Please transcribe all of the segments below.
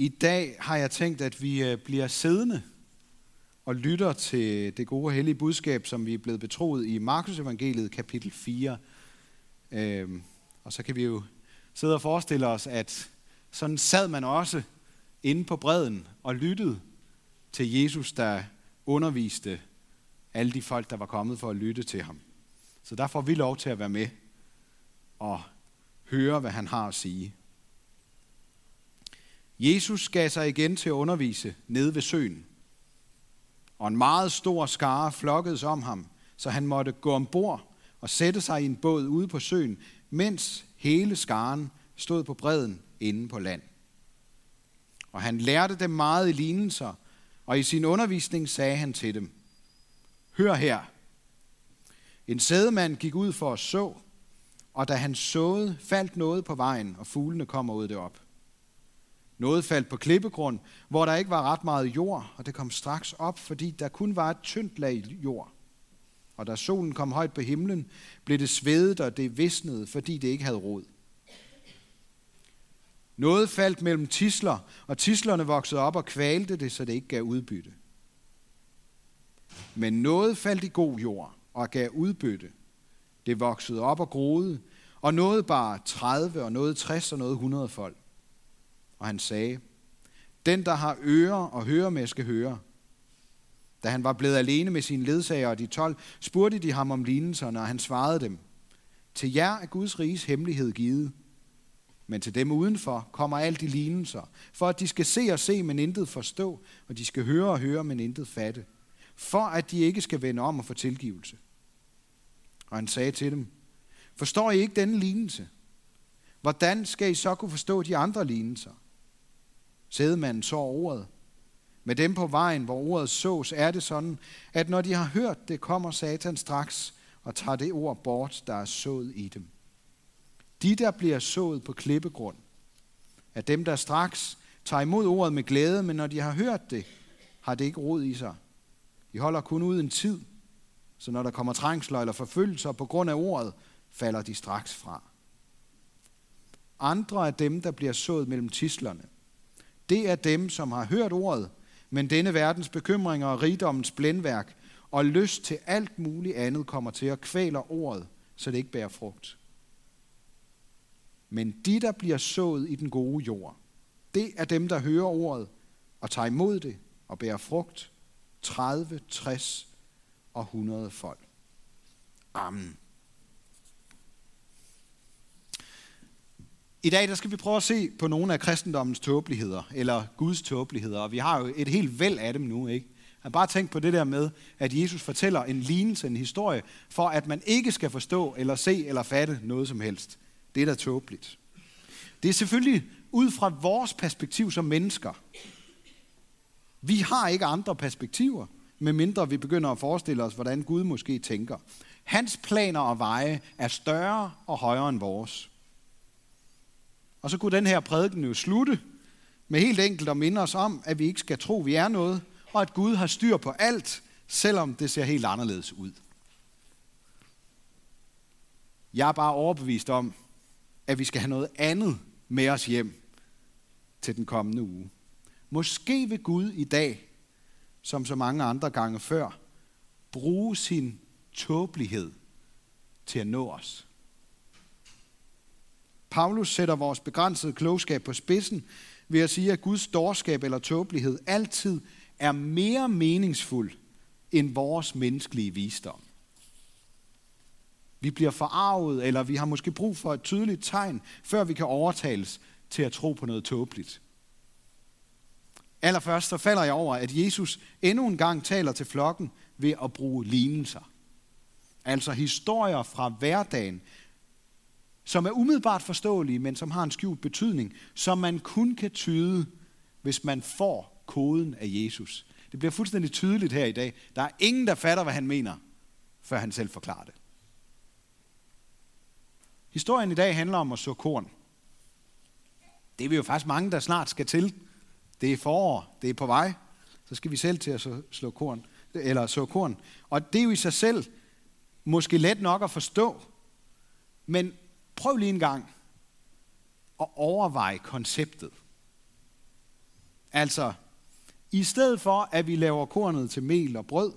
I dag har jeg tænkt, at vi øh, bliver siddende og lytter til det gode og hellige budskab, som vi er blevet betroet i Markus evangeliet kapitel 4. Øhm, og så kan vi jo sidde og forestille os, at sådan sad man også inde på bredden og lyttede til Jesus, der underviste alle de folk, der var kommet for at lytte til ham. Så der får vi lov til at være med og høre, hvad han har at sige. Jesus gav sig igen til at undervise nede ved søen. Og en meget stor skare flokkedes om ham, så han måtte gå ombord og sætte sig i en båd ude på søen, mens hele skaren stod på bredden inde på land. Og han lærte dem meget i lignelser, og i sin undervisning sagde han til dem, Hør her, en sædemand gik ud for at så, og da han såede, faldt noget på vejen, og fuglene kom og ud det op. Noget faldt på klippegrund, hvor der ikke var ret meget jord, og det kom straks op, fordi der kun var et tyndt lag jord. Og da solen kom højt på himlen, blev det svedet, og det visnede, fordi det ikke havde rod. Noget faldt mellem tisler, og tislerne voksede op og kvalte det, så det ikke gav udbytte. Men noget faldt i god jord og gav udbytte. Det voksede op og groede, og noget bare 30, og noget 60, og noget 100 folk. Og han sagde, den der har ører og hører med skal høre. Da han var blevet alene med sine ledsager og de tolv, spurgte de ham om lignelserne, og han svarede dem, til jer er Guds riges hemmelighed givet, men til dem udenfor kommer alt de lignelser, for at de skal se og se, men intet forstå, og de skal høre og høre, men intet fatte, for at de ikke skal vende om og få tilgivelse. Og han sagde til dem, forstår I ikke denne lignelse? Hvordan skal I så kunne forstå de andre lignelser? Sædemanden så ordet. Med dem på vejen, hvor ordet sås, er det sådan, at når de har hørt det, kommer Satan straks og tager det ord bort, der er sået i dem. De, der bliver sået på klippegrund, er dem, der straks tager imod ordet med glæde, men når de har hørt det, har det ikke rod i sig. De holder kun ud en tid, så når der kommer trængsler eller forfølgelser på grund af ordet, falder de straks fra. Andre er dem, der bliver sået mellem tislerne. Det er dem, som har hørt ordet, men denne verdens bekymringer og rigdommens blændværk og lyst til alt muligt andet kommer til at kvæle ordet, så det ikke bærer frugt. Men de, der bliver sået i den gode jord, det er dem, der hører ordet og tager imod det og bærer frugt. 30, 60 og 100 folk. Amen. I dag der skal vi prøve at se på nogle af kristendommens tåbeligheder, eller Guds tåbeligheder, og vi har jo et helt væld af dem nu, ikke? Jeg bare tænk på det der med, at Jesus fortæller en lignelse, en historie, for at man ikke skal forstå, eller se, eller fatte noget som helst. Det er da tåbeligt. Det er selvfølgelig ud fra vores perspektiv som mennesker. Vi har ikke andre perspektiver, medmindre vi begynder at forestille os, hvordan Gud måske tænker. Hans planer og veje er større og højere end vores. Og så kunne den her prædiken jo slutte med helt enkelt at minde os om, at vi ikke skal tro, vi er noget, og at Gud har styr på alt, selvom det ser helt anderledes ud. Jeg er bare overbevist om, at vi skal have noget andet med os hjem til den kommende uge. Måske vil Gud i dag, som så mange andre gange før, bruge sin tåbelighed til at nå os. Paulus sætter vores begrænsede klogskab på spidsen ved at sige, at Guds dårskab eller tåbelighed altid er mere meningsfuld end vores menneskelige visdom. Vi bliver forarvet, eller vi har måske brug for et tydeligt tegn, før vi kan overtales til at tro på noget tåbeligt. Allerførst så falder jeg over, at Jesus endnu en gang taler til flokken ved at bruge lignelser. Altså historier fra hverdagen, som er umiddelbart forståelige, men som har en skjult betydning, som man kun kan tyde, hvis man får koden af Jesus. Det bliver fuldstændig tydeligt her i dag. Der er ingen, der fatter, hvad han mener, før han selv forklarer det. Historien i dag handler om at så korn. Det er vi jo faktisk mange, der snart skal til. Det er forår, det er på vej. Så skal vi selv til at så, slå korn, eller så korn. Og det er jo i sig selv måske let nok at forstå. Men prøv lige en gang at overveje konceptet. Altså, i stedet for at vi laver kornet til mel og brød,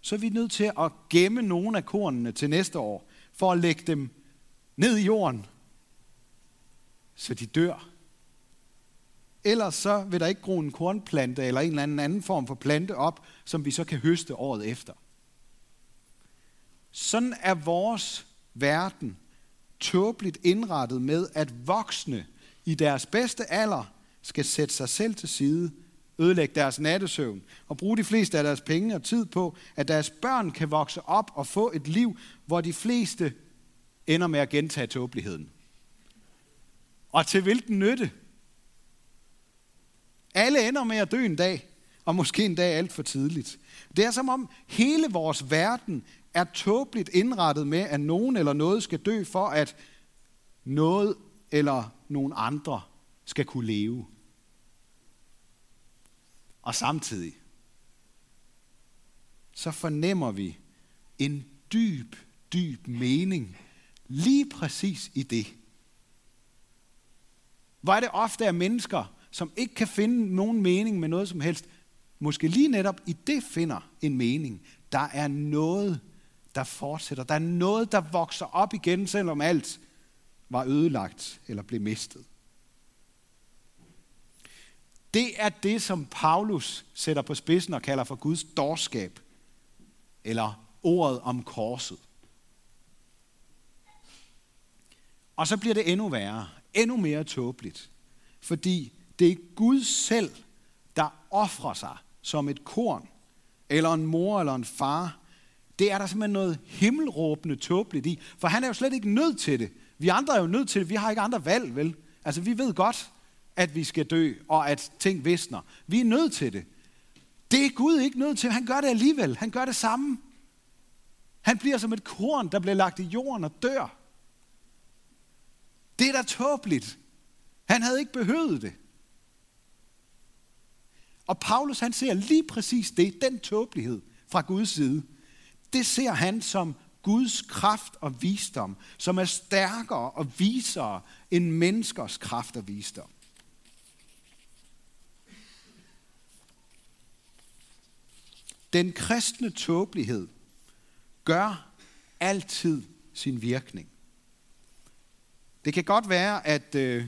så er vi nødt til at gemme nogle af kornene til næste år, for at lægge dem ned i jorden, så de dør. Ellers så vil der ikke gro en kornplante eller en eller anden anden form for plante op, som vi så kan høste året efter. Sådan er vores verden tåbeligt indrettet med, at voksne i deres bedste alder skal sætte sig selv til side, ødelægge deres nattesøvn og bruge de fleste af deres penge og tid på, at deres børn kan vokse op og få et liv, hvor de fleste ender med at gentage tåbeligheden. Og til hvilken nytte? Alle ender med at dø en dag, og måske endda alt for tidligt. Det er som om hele vores verden er tåbeligt indrettet med, at nogen eller noget skal dø, for at noget eller nogen andre skal kunne leve. Og samtidig, så fornemmer vi en dyb, dyb mening lige præcis i det. Hvor er det ofte, af mennesker, som ikke kan finde nogen mening med noget som helst, måske lige netop i det finder en mening. Der er noget, der fortsætter. Der er noget, der vokser op igen, selvom alt var ødelagt eller blev mistet. Det er det, som Paulus sætter på spidsen og kalder for Guds dårskab, eller ordet om korset. Og så bliver det endnu værre, endnu mere tåbeligt, fordi det er Gud selv, der offrer sig som et korn, eller en mor eller en far. Det er der simpelthen noget himmelråbende tåbeligt i, for han er jo slet ikke nødt til det. Vi andre er jo nødt til det, vi har ikke andre valg, vel? Altså vi ved godt, at vi skal dø, og at ting visner. Vi er nødt til det. Det er Gud ikke nødt til. Han gør det alligevel. Han gør det samme. Han bliver som et korn, der bliver lagt i jorden og dør. Det er da tåbeligt. Han havde ikke behøvet det. Og Paulus han ser lige præcis det, den tåbelighed fra Guds side. Det ser han som Guds kraft og visdom, som er stærkere og visere end menneskers kraft og visdom. Den kristne tåbelighed gør altid sin virkning. Det kan godt være, at øh,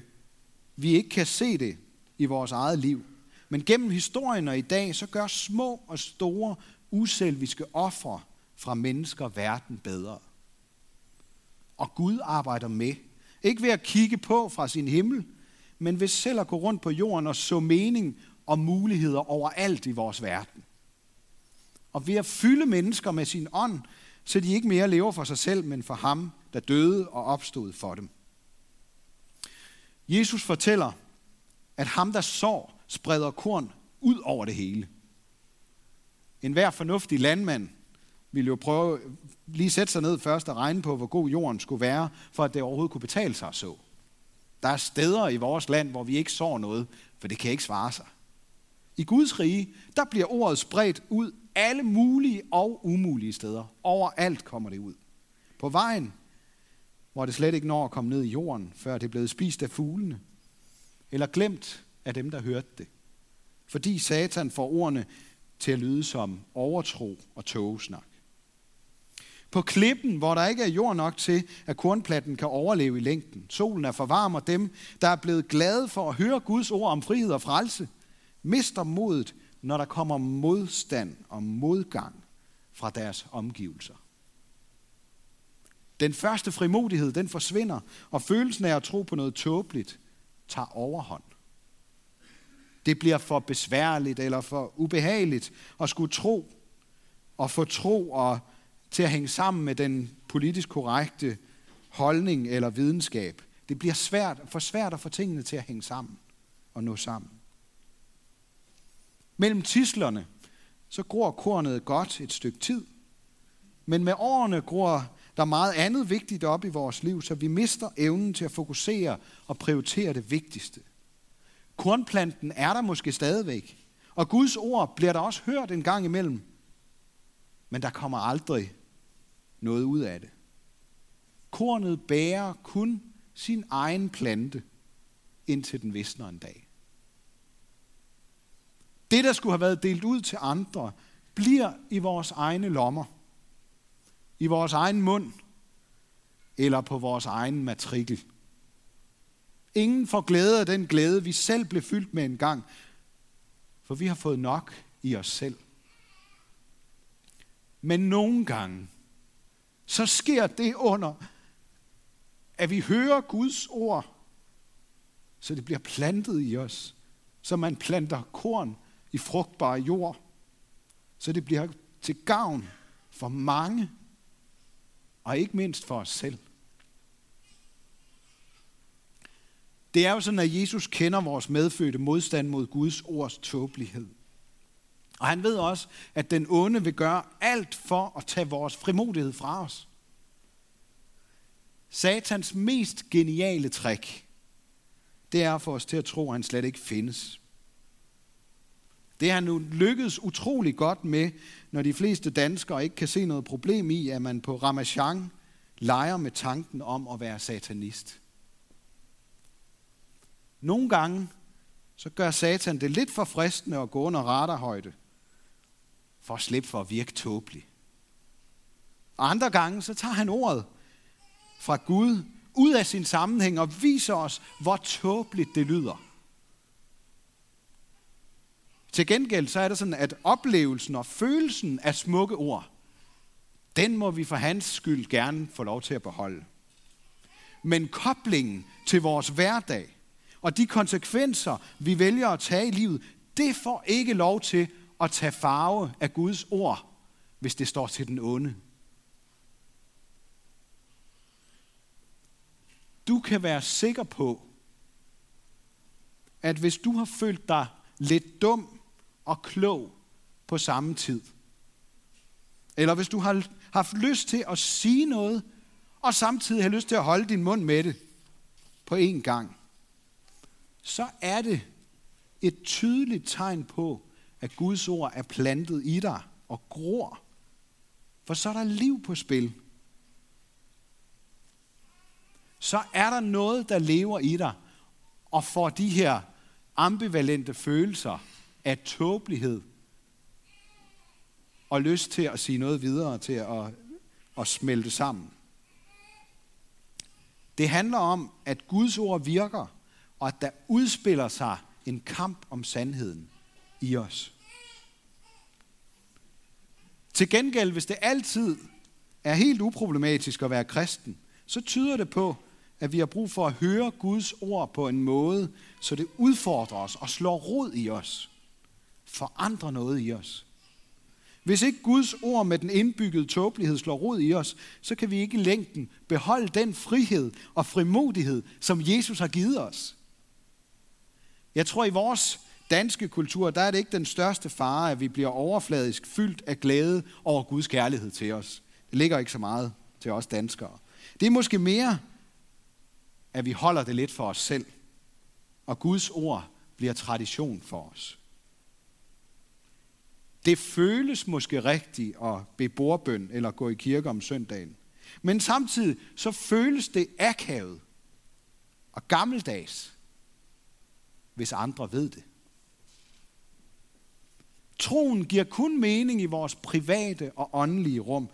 vi ikke kan se det i vores eget liv. Men gennem historien og i dag, så gør små og store uselviske ofre fra mennesker verden bedre. Og Gud arbejder med. Ikke ved at kigge på fra sin himmel, men ved selv at gå rundt på jorden og så mening og muligheder overalt i vores verden. Og ved at fylde mennesker med sin ånd, så de ikke mere lever for sig selv, men for ham, der døde og opstod for dem. Jesus fortæller, at ham, der sår, spreder korn ud over det hele. En hver fornuftig landmand ville jo prøve lige sætte sig ned først og regne på, hvor god jorden skulle være, for at det overhovedet kunne betale sig at så. Der er steder i vores land, hvor vi ikke sår noget, for det kan ikke svare sig. I Guds rige, der bliver ordet spredt ud alle mulige og umulige steder. Overalt kommer det ud. På vejen, hvor det slet ikke når at komme ned i jorden, før det er blevet spist af fuglene. Eller glemt af dem, der hørte det. Fordi Satan får ordene til at lyde som overtro og tågesnak. På klippen, hvor der ikke er jord nok til, at kornplatten kan overleve i længden. Solen er for varm, og dem, der er blevet glade for at høre Guds ord om frihed og frelse, mister modet, når der kommer modstand og modgang fra deres omgivelser. Den første frimodighed, den forsvinder, og følelsen af at tro på noget tåbeligt tager overhånd. Det bliver for besværligt eller for ubehageligt at skulle tro og få tro og til at hænge sammen med den politisk korrekte holdning eller videnskab. Det bliver svært, for svært at få tingene til at hænge sammen og nå sammen. Mellem tislerne, så gror kornet godt et stykke tid, men med årene gror der meget andet vigtigt op i vores liv, så vi mister evnen til at fokusere og prioritere det vigtigste. Kornplanten er der måske stadigvæk, og Guds ord bliver der også hørt en gang imellem, men der kommer aldrig noget ud af det. Kornet bærer kun sin egen plante, indtil den visner en dag. Det, der skulle have været delt ud til andre, bliver i vores egne lommer, i vores egen mund eller på vores egen matrikel. Ingen får glæde af den glæde, vi selv blev fyldt med en gang, for vi har fået nok i os selv. Men nogle gange, så sker det under, at vi hører Guds ord, så det bliver plantet i os, så man planter korn i frugtbar jord, så det bliver til gavn for mange, og ikke mindst for os selv. Det er jo sådan, at Jesus kender vores medfødte modstand mod Guds ords tåbelighed. Og han ved også, at den onde vil gøre alt for at tage vores frimodighed fra os. Satans mest geniale trick, det er for os til at tro, at han slet ikke findes. Det har nu lykkedes utrolig godt med, når de fleste danskere ikke kan se noget problem i, at man på Ramachan leger med tanken om at være satanist. Nogle gange så gør Satan det lidt for fristende at gå under radarhøjde, for at slippe for at virke tåbelig. Og andre gange så tager han ordet fra Gud ud af sin sammenhæng og viser os, hvor tåbeligt det lyder. Til gengæld så er det sådan, at oplevelsen og følelsen af smukke ord, den må vi for hans skyld gerne få lov til at beholde. Men koblingen til vores hverdag og de konsekvenser, vi vælger at tage i livet, det får ikke lov til at tage farve af Guds ord, hvis det står til den onde. Du kan være sikker på, at hvis du har følt dig lidt dum og klog på samme tid, eller hvis du har haft lyst til at sige noget, og samtidig har lyst til at holde din mund med det på én gang, så er det et tydeligt tegn på, at Guds ord er plantet i dig og gror. For så er der liv på spil. Så er der noget, der lever i dig, og får de her ambivalente følelser af tåbelighed og lyst til at sige noget videre, til at, at smelte sammen. Det handler om, at Guds ord virker, og at der udspiller sig en kamp om sandheden i os. Til gengæld, hvis det altid er helt uproblematisk at være kristen, så tyder det på, at vi har brug for at høre Guds ord på en måde, så det udfordrer os og slår rod i os. Forandrer noget i os. Hvis ikke Guds ord med den indbyggede tåbelighed slår rod i os, så kan vi ikke i længden beholde den frihed og frimodighed, som Jesus har givet os. Jeg tror, i vores danske kultur, der er det ikke den største fare, at vi bliver overfladisk fyldt af glæde over Guds kærlighed til os. Det ligger ikke så meget til os danskere. Det er måske mere, at vi holder det lidt for os selv, og Guds ord bliver tradition for os. Det føles måske rigtigt at bede bordbøn eller gå i kirke om søndagen. Men samtidig så føles det akavet og gammeldags hvis andre ved det. Troen giver kun mening i vores private og åndelige rum,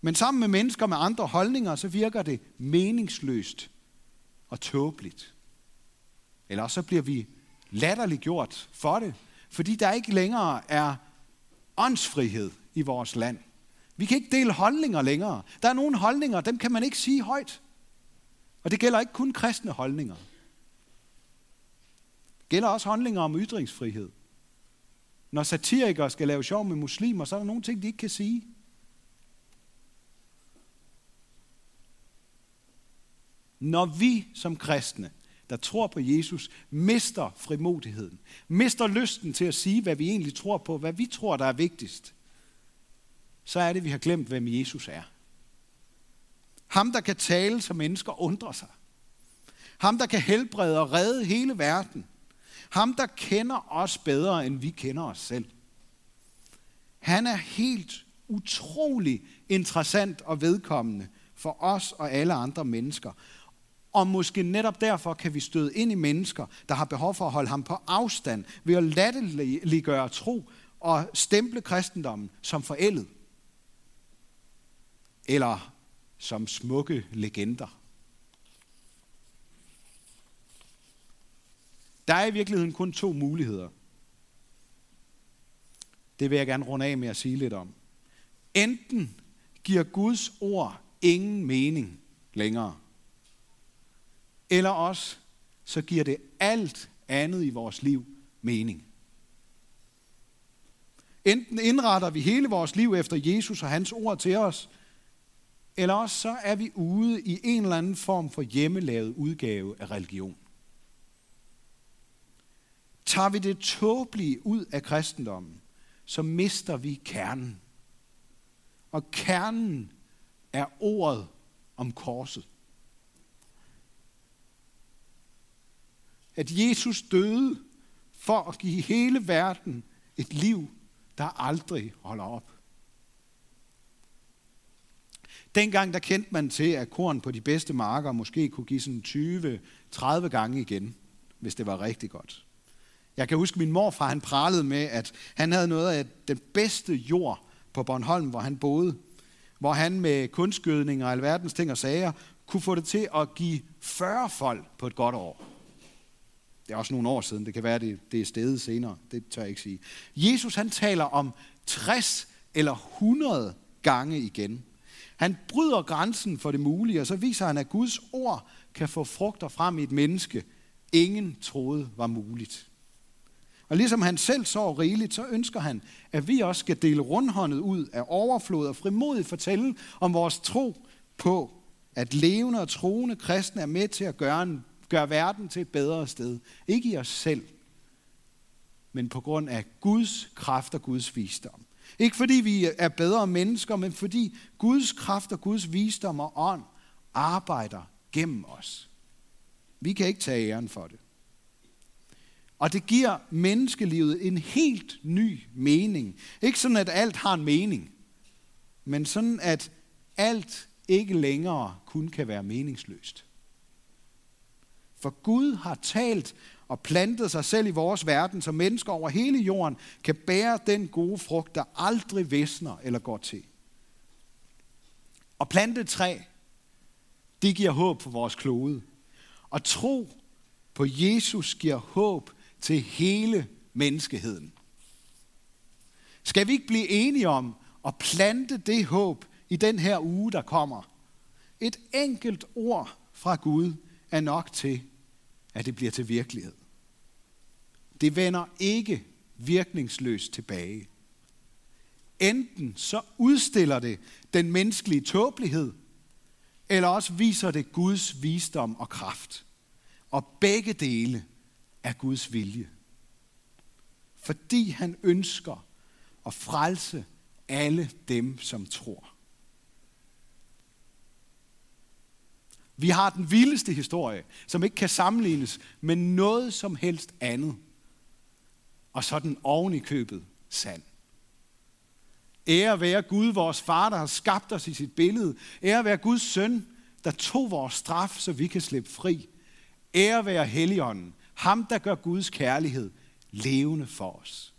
men sammen med mennesker med andre holdninger, så virker det meningsløst og tåbeligt. Eller så bliver vi latterligt gjort for det, fordi der ikke længere er åndsfrihed i vores land. Vi kan ikke dele holdninger længere. Der er nogle holdninger, dem kan man ikke sige højt. Og det gælder ikke kun kristne holdninger gælder også handlinger om ytringsfrihed. Når satirikere skal lave sjov med muslimer, så er der nogle ting, de ikke kan sige. Når vi som kristne, der tror på Jesus, mister frimodigheden, mister lysten til at sige, hvad vi egentlig tror på, hvad vi tror, der er vigtigst, så er det, vi har glemt, hvem Jesus er. Ham, der kan tale, så mennesker undrer sig. Ham, der kan helbrede og redde hele verden – ham, der kender os bedre, end vi kender os selv. Han er helt utrolig interessant og vedkommende for os og alle andre mennesker. Og måske netop derfor kan vi støde ind i mennesker, der har behov for at holde ham på afstand ved at latterliggøre tro og stemple kristendommen som forældet. Eller som smukke legender. Der er i virkeligheden kun to muligheder. Det vil jeg gerne runde af med at sige lidt om. Enten giver Guds ord ingen mening længere, eller også så giver det alt andet i vores liv mening. Enten indretter vi hele vores liv efter Jesus og hans ord til os, eller også så er vi ude i en eller anden form for hjemmelavet udgave af religion. Tager vi det tåbelige ud af kristendommen, så mister vi kernen. Og kernen er ordet om korset. At Jesus døde for at give hele verden et liv, der aldrig holder op. Dengang der kendte man til, at korn på de bedste marker måske kunne give sådan 20-30 gange igen, hvis det var rigtig godt. Jeg kan huske, min morfar han pralede med, at han havde noget af den bedste jord på Bornholm, hvor han boede. Hvor han med kunstgødning og alverdens ting og sager, kunne få det til at give 40 folk på et godt år. Det er også nogle år siden. Det kan være, det, det er stedet senere. Det tør jeg ikke sige. Jesus han taler om 60 eller 100 gange igen. Han bryder grænsen for det mulige, og så viser han, at Guds ord kan få frugter frem i et menneske, ingen troede var muligt. Og ligesom han selv så rigeligt, så ønsker han, at vi også skal dele rundhåndet ud af overflod og frimodigt fortælle om vores tro på, at levende og troende kristne er med til at gøre, en, gøre verden til et bedre sted. Ikke i os selv, men på grund af Guds kraft og Guds visdom. Ikke fordi vi er bedre mennesker, men fordi Guds kraft og Guds visdom og ånd arbejder gennem os. Vi kan ikke tage æren for det. Og det giver menneskelivet en helt ny mening. Ikke sådan, at alt har en mening, men sådan, at alt ikke længere kun kan være meningsløst. For Gud har talt og plantet sig selv i vores verden, så mennesker over hele jorden kan bære den gode frugt, der aldrig visner eller går til. Og plante træ, det giver håb for vores klode. Og tro på Jesus giver håb til hele menneskeheden. Skal vi ikke blive enige om at plante det håb i den her uge, der kommer? Et enkelt ord fra Gud er nok til, at det bliver til virkelighed. Det vender ikke virkningsløst tilbage. Enten så udstiller det den menneskelige tåbelighed, eller også viser det Guds visdom og kraft. Og begge dele er Guds vilje. Fordi han ønsker at frelse alle dem, som tror. Vi har den vildeste historie, som ikke kan sammenlignes med noget som helst andet. Og så den oven i købet sand. Ære være Gud, vores far, der har skabt os i sit billede. Ære være Guds søn, der tog vores straf, så vi kan slippe fri. Ære være Helligånden, ham, der gør Guds kærlighed levende for os.